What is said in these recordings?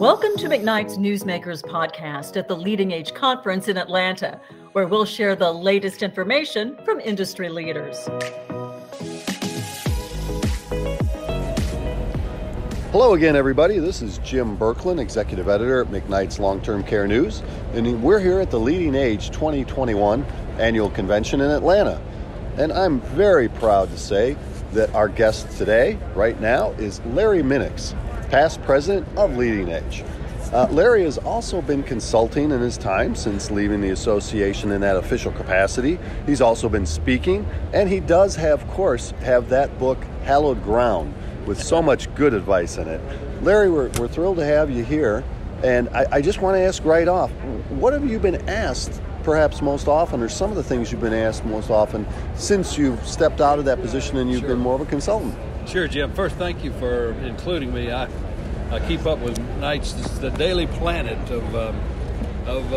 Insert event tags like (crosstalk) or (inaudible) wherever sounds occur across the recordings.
Welcome to McKnight's Newsmakers podcast at the Leading Age Conference in Atlanta, where we'll share the latest information from industry leaders. Hello again, everybody. This is Jim Berklan, Executive Editor at McKnight's Long Term Care News, and we're here at the Leading Age 2021 Annual Convention in Atlanta. And I'm very proud to say that our guest today, right now, is Larry Minnix past president of Leading Age. Uh, Larry has also been consulting in his time since leaving the association in that official capacity. He's also been speaking, and he does have, of course, have that book, Hallowed Ground, with so much good advice in it. Larry, we're, we're thrilled to have you here, and I, I just want to ask right off what have you been asked perhaps most often, or some of the things you've been asked most often since you've stepped out of that position and you've sure. been more of a consultant? Sure, Jim. First, thank you for including me. I, I keep up with Knights, the daily planet of um, of uh,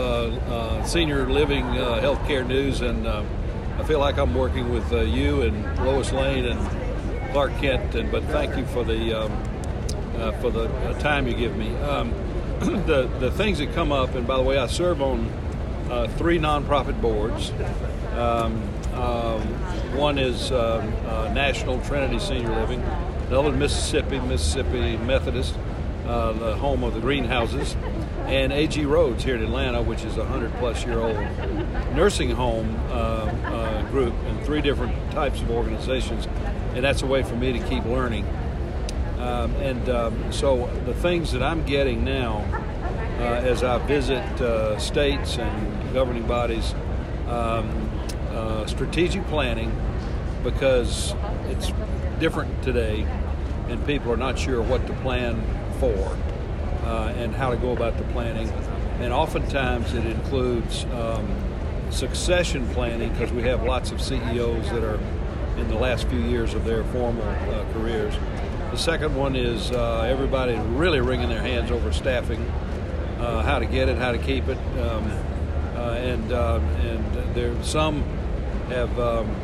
uh, senior living uh, healthcare news, and uh, I feel like I'm working with uh, you and Lois Lane and Clark Kent. And but thank you for the um, uh, for the time you give me. Um, (clears throat) the the things that come up, and by the way, I serve on three nonprofit boards. Um, um, one is um, uh, National Trinity Senior Living, another Mississippi, Mississippi Methodist, uh, the home of the greenhouses, and A.G. Rhodes here in Atlanta, which is a 100 plus year old nursing home uh, uh, group and three different types of organizations. And that's a way for me to keep learning. Um, and um, so the things that I'm getting now uh, as I visit uh, states and governing bodies um, uh, strategic planning because it's different today and people are not sure what to plan for uh, and how to go about the planning. And oftentimes it includes um, succession planning because we have lots of CEOs that are in the last few years of their formal uh, careers. The second one is uh, everybody really wringing their hands over staffing, uh, how to get it, how to keep it, um, uh, and um, and there some have um,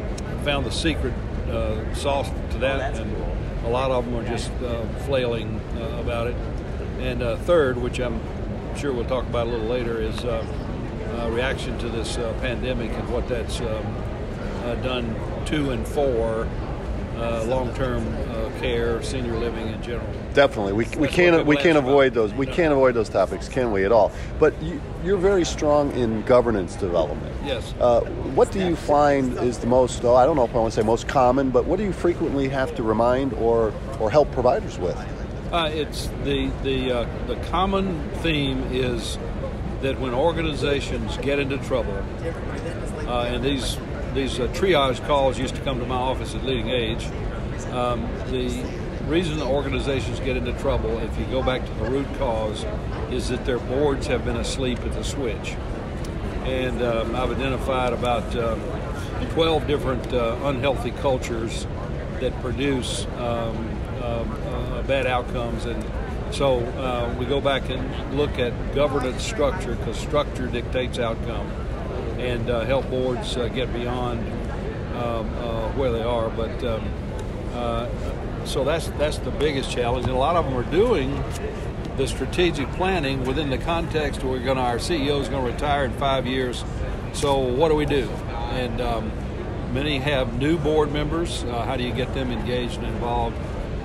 found the secret uh, sauce to that, and a lot of them are just uh, flailing uh, about it. And uh, third, which I'm sure we'll talk about a little later, is uh, reaction to this uh, pandemic and what that's um, done to and for long-term care, senior living in general. Definitely, we, we can't we can't avoid those we can't avoid those topics, can we at all? But you, are very strong in governance development. Yes. Uh, what do you find is the most? Oh, I don't know if I want to say most common, but what do you frequently have to remind or or help providers with? Uh, it's the the uh, the common theme is that when organizations get into trouble, uh, and these these uh, triage calls used to come to my office at Leading Age um, the reason the organizations get into trouble, if you go back to the root cause, is that their boards have been asleep at the switch. And um, I've identified about um, 12 different uh, unhealthy cultures that produce um, um uh, bad outcomes. And so uh, we go back and look at governance structure because structure dictates outcome and uh, help boards uh, get beyond um, uh, where they are. But uh, so that's that's the biggest challenge, and a lot of them are doing the strategic planning within the context where we're going our CEO is going to retire in five years. So what do we do? And um, many have new board members. Uh, how do you get them engaged and involved?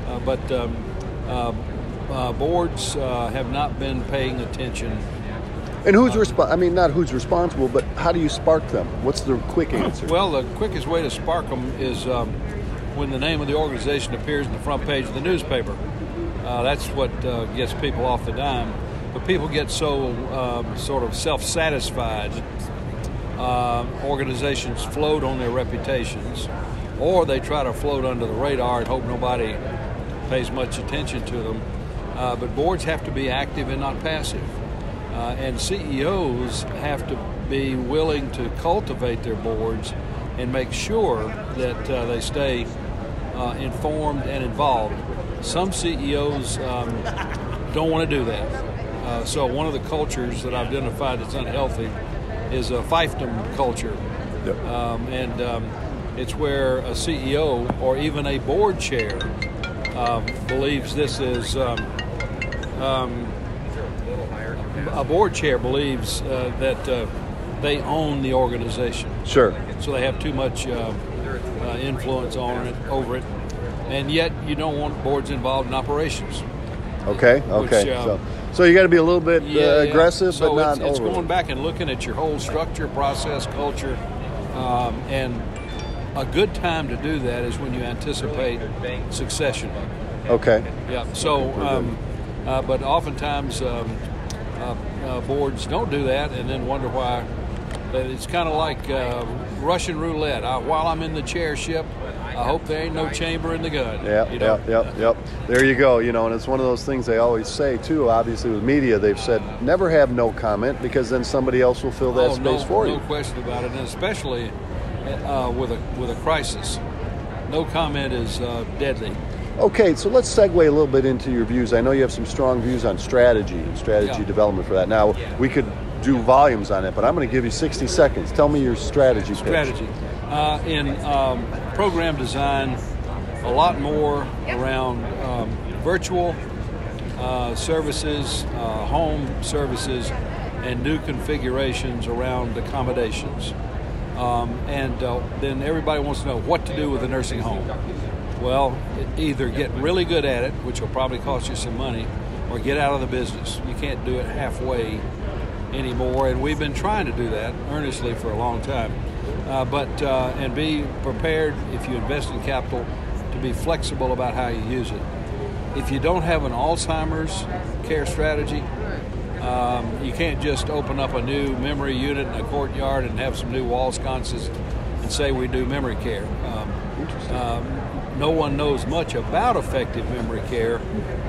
Uh, but um, boards have not been paying attention. And who's responsible? I mean, not who's responsible, but how do you spark them? What's the quick (clears throat) answer? Well, the quickest way to spark them is um, when the name of the organization appears in the front page of the newspaper. Uh, that's what uh, gets people off the dime. But people get so um, sort of self satisfied. Uh, organizations float on their reputations, or they try to float under the radar and hope nobody pays much attention to them. Uh, but boards have to be active and not passive. Uh, and CEOs have to be willing to cultivate their boards and make sure that uh, they stay uh, informed and involved. Some CEOs um, don't want to do that. Uh, so one of the cultures that I've identified that's unhealthy is a fiefdom culture. Yep. Um, and um, it's where a CEO or even a board chair um, believes this is um, um, a board chair believes uh, that uh, they own the organization. Sure. So they have too much uh, uh, influence on it, over it, and yet you don't want boards involved in operations. Okay. Okay. Which, uh, so, so you got to be a little bit uh, aggressive, so but not it's, it's overly. going back and looking at your whole structure, process, culture, um, and a good time to do that is when you anticipate succession. Okay. Yeah. So, um, uh, but oftentimes um, boards don't do that, and then wonder why. But It's kind of like uh, Russian roulette. I, while I'm in the chairship, I hope there ain't no chamber in the gun. Yeah, you know? yep, yep, yep. There you go. You know, and it's one of those things they always say too. Obviously, with media, they've said never have no comment because then somebody else will fill that oh, space no, for no you. No question about it, and especially uh, with a with a crisis, no comment is uh, deadly. Okay, so let's segue a little bit into your views. I know you have some strong views on strategy and strategy Yeah. development for that. Now, we could do volumes on it, but I'm going to give you 60 seconds. Tell me your strategy. strategy. Uh, in um, program design, a lot more around um, virtual uh, services, uh, home services, and new configurations around accommodations. Um, and uh, then everybody wants to know what to do with a nursing home. Well, either get really good at it, which will probably cost you some money, or get out of the business. You can't do it halfway anymore, and we've been trying to do that earnestly for a long time. Uh, but uh, and be prepared if you invest in capital to be flexible about how you use it. If you don't have an Alzheimer's care strategy, um, you can't just open up a new memory unit in a courtyard and have some new wall sconces and say we do memory care. Um, um, no one knows much about effective memory care,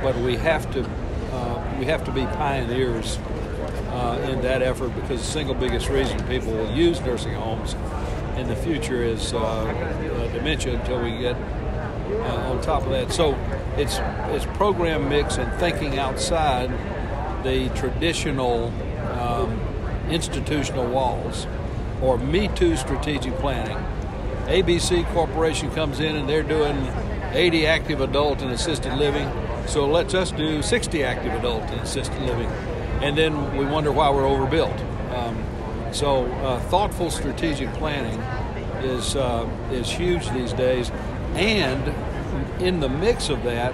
but we have to uh, we have to be pioneers uh, in that effort because the single biggest reason people will use nursing homes in the future is uh, uh, dementia until we get uh, on top of that. So it's it's program mix and thinking outside the traditional um, institutional walls or Me Too strategic planning. ABC Corporation comes in and they're doing 80 active adult and assisted living, so let's us do 60 active adult and assisted living, and then we wonder why we're overbuilt. Um, so uh, thoughtful strategic planning is uh, is huge these days, and in the mix of that,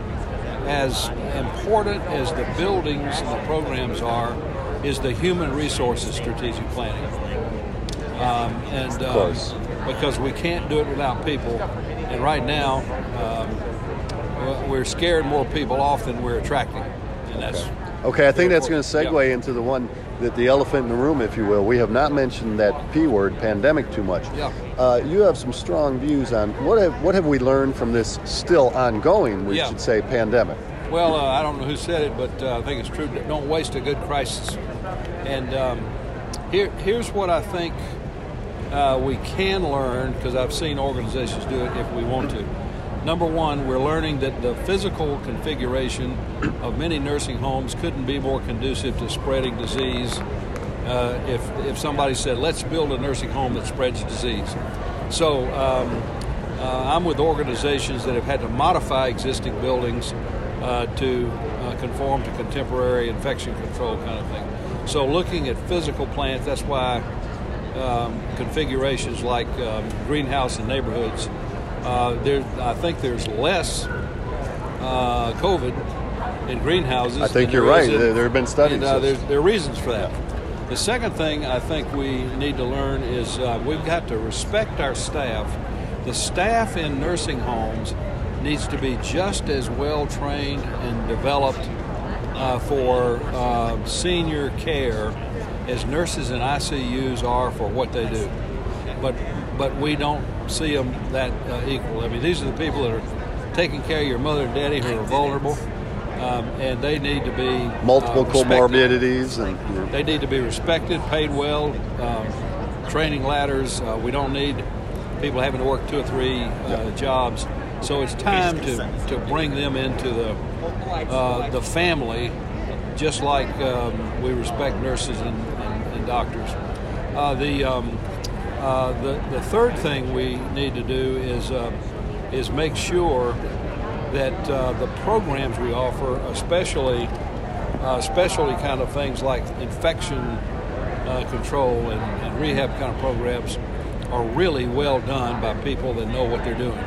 as important as the buildings and the programs are, is the human resources strategic planning. Um, and Of course. Because we can't do it without people, and right now um, we're scaring more people off than we're attracting, and that's Okay, I think that's going to Yeah. segue into the one that the elephant in the room, if you will. We have not mentioned that P word, pandemic, too much. Yeah. Uh, you have some strong views on what have what have we learned from this still ongoing, we Yeah. should say, pandemic. Well, uh, I don't know who said it, but uh, I think it's true. Don't waste a good crisis. And um, here, here's what I think uh, we can learn because I've seen organizations do it if we want to. Number one, we're learning that the physical configuration of many nursing homes couldn't be more conducive to spreading disease. Uh, if if somebody said, "Let's build a nursing home that spreads disease," so um, uh, I'm with organizations that have had to modify existing buildings uh, to uh, conform to contemporary infection control kind of thing. So looking at physical plants, that's why um, configurations like um, greenhouse and neighborhoods. Uh, there, I think there's less uh, COVID in greenhouses. I think you're right. There- there have been studies. and, uh, there are reasons for that. The second thing I think we need to learn is uh, we've got to respect our staff. The staff in nursing homes needs to be just as well trained and developed uh, for uh, senior care as nurses in ICUs are for what they do. But but we don't see them that uh, equal. I mean, these are the people that are taking care of your mother and daddy who are vulnerable, um, and they need to be Multiple uh, comorbidities and They need to be respected, paid well, um, training ladders. Uh, we don't need people having to work two or three uh, jobs. So it's time to, to bring them into the uh, the family, just like um, we respect nurses and, and, and doctors. Uh, the, um, uh, the the third thing we need to do is uh, is make sure that uh, the programs we offer, especially uh, specialty kind of things like infection uh, control and, and, rehab kind of programs are really well done by people that know what they're doing.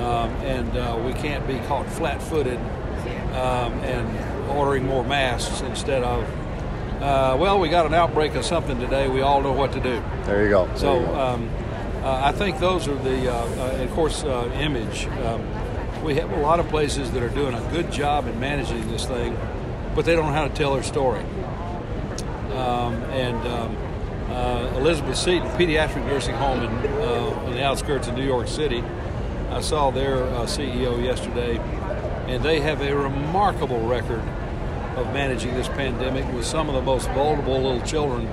Um, and uh, we can't be caught flat-footed um, and ordering more masks instead of uh, well, we got an outbreak of something today. We all know what to do. There you go. There so you go. Um, uh, I think those are the, uh, uh of course, uh, image. Um, we have a lot of places that are doing a good job in managing this thing, but they don't know how to tell their story. Um, and um, uh, Elizabeth Seton, pediatric nursing home in, in, the outskirts of New York City, I saw their CEO yesterday, and they have a remarkable record of managing this pandemic with some of the most vulnerable little children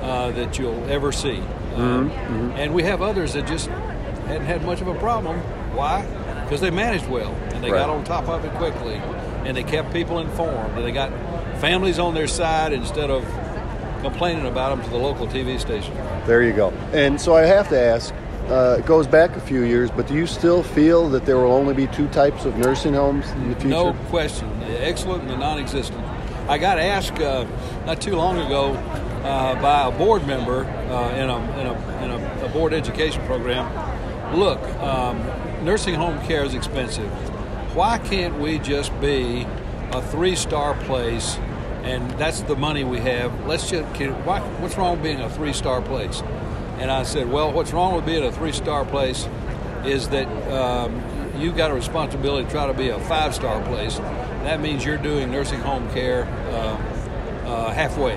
uh, that you'll ever see. Mm-hmm, um, mm-hmm. And we have others that just hadn't had much of a problem. Why? Because they managed well and they right. got on top of it quickly and they kept people informed and they got families on their side instead of complaining about them to the local TV station. There you go. And so I have to ask uh, it goes back a few years, but do you still feel that there will only be two types of nursing homes in the future? No question. The excellent and the non existent. I got asked uh, not too long ago uh, by a board member uh, in, a, in, a, in a, a, board education program look, um, nursing home care is expensive. Why can't we just be a three star place? And that's the money we have. Let's just, can, why, what's wrong with being a three star place? And I said, well, what's wrong with being a three star place is that um, you've got a responsibility to try to be a five star place. That means you're doing nursing home care uh, uh, halfway.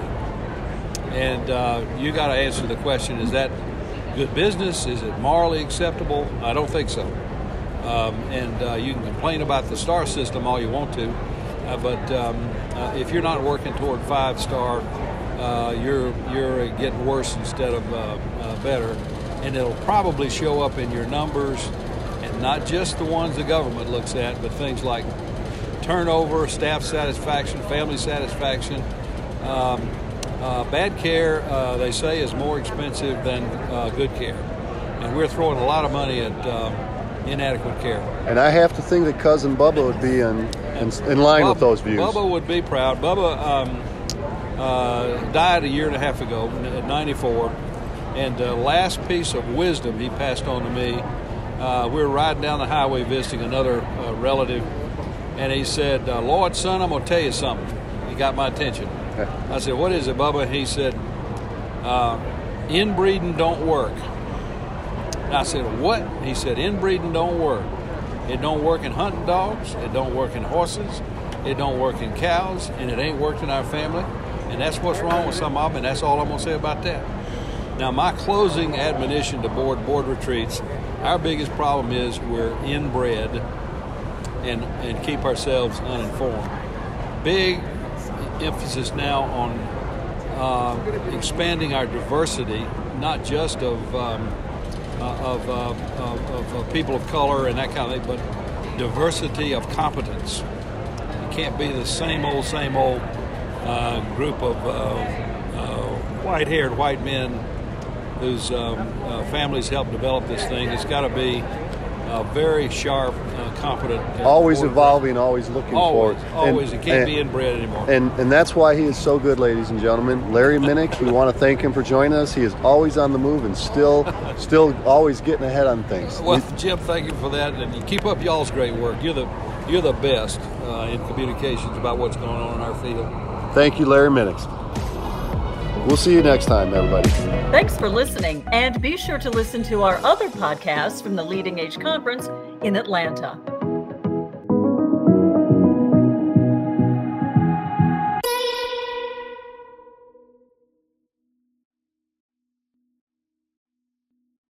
And uh, you got to answer the question is that good business? Is it morally acceptable? I don't think so. Um, and uh, you can complain about the star system all you want to, uh, but um, uh, if you're not working toward five star, uh, you're you're getting worse instead of uh, uh, better, and it'll probably show up in your numbers, and not just the ones the government looks at, but things like turnover, staff satisfaction, family satisfaction. Um, uh, bad care, uh, they say, is more expensive than uh, good care, and we're throwing a lot of money at inadequate care. And I have to think that cousin Bubba would be in in, in line Bubba, with those views. Bubba would be proud. Bubba. Um, uh, died a year and a half ago at 94. And the uh, last piece of wisdom he passed on to me, uh, we were riding down the highway visiting another uh, relative, and he said, uh, Lord, son, I'm going to tell you something. He got my attention. I said, What is it, Bubba? He said, uh, Inbreeding don't work. I said, What? He said, Inbreeding don't work. It don't work in hunting dogs, it don't work in horses, it don't work in cows, and it ain't worked in our family. And that's what's wrong with some of them, and that's all I'm going to say about that. Now, my closing admonition to board board retreats our biggest problem is we're inbred and, and keep ourselves uninformed. Big emphasis now on uh, expanding our diversity, not just of, um, uh, of, uh, of, of, people of color and that kind of thing, but diversity of competence. It can't be the same old, same old uh, group of uh, uh, white-haired white men whose um, uh, families helped develop this thing. It's got to be very sharp, competent. always evolving, always looking always, forward. Always, and, it can't and, be inbred anymore. And and that's why he is so good, ladies and gentlemen. Larry Minnix, we want to thank him for joining us. He is always on the move and still, (laughs) still always getting ahead on things. Well, Jim, thank you for that, and you keep up y'all's great work. You're the you're the best uh, in communications about what's going on in our field. Thank you, Larry Minnix. We'll see you next time, everybody. Thanks for listening, and be sure to listen to our other podcasts from the Leading Age Conference in Atlanta.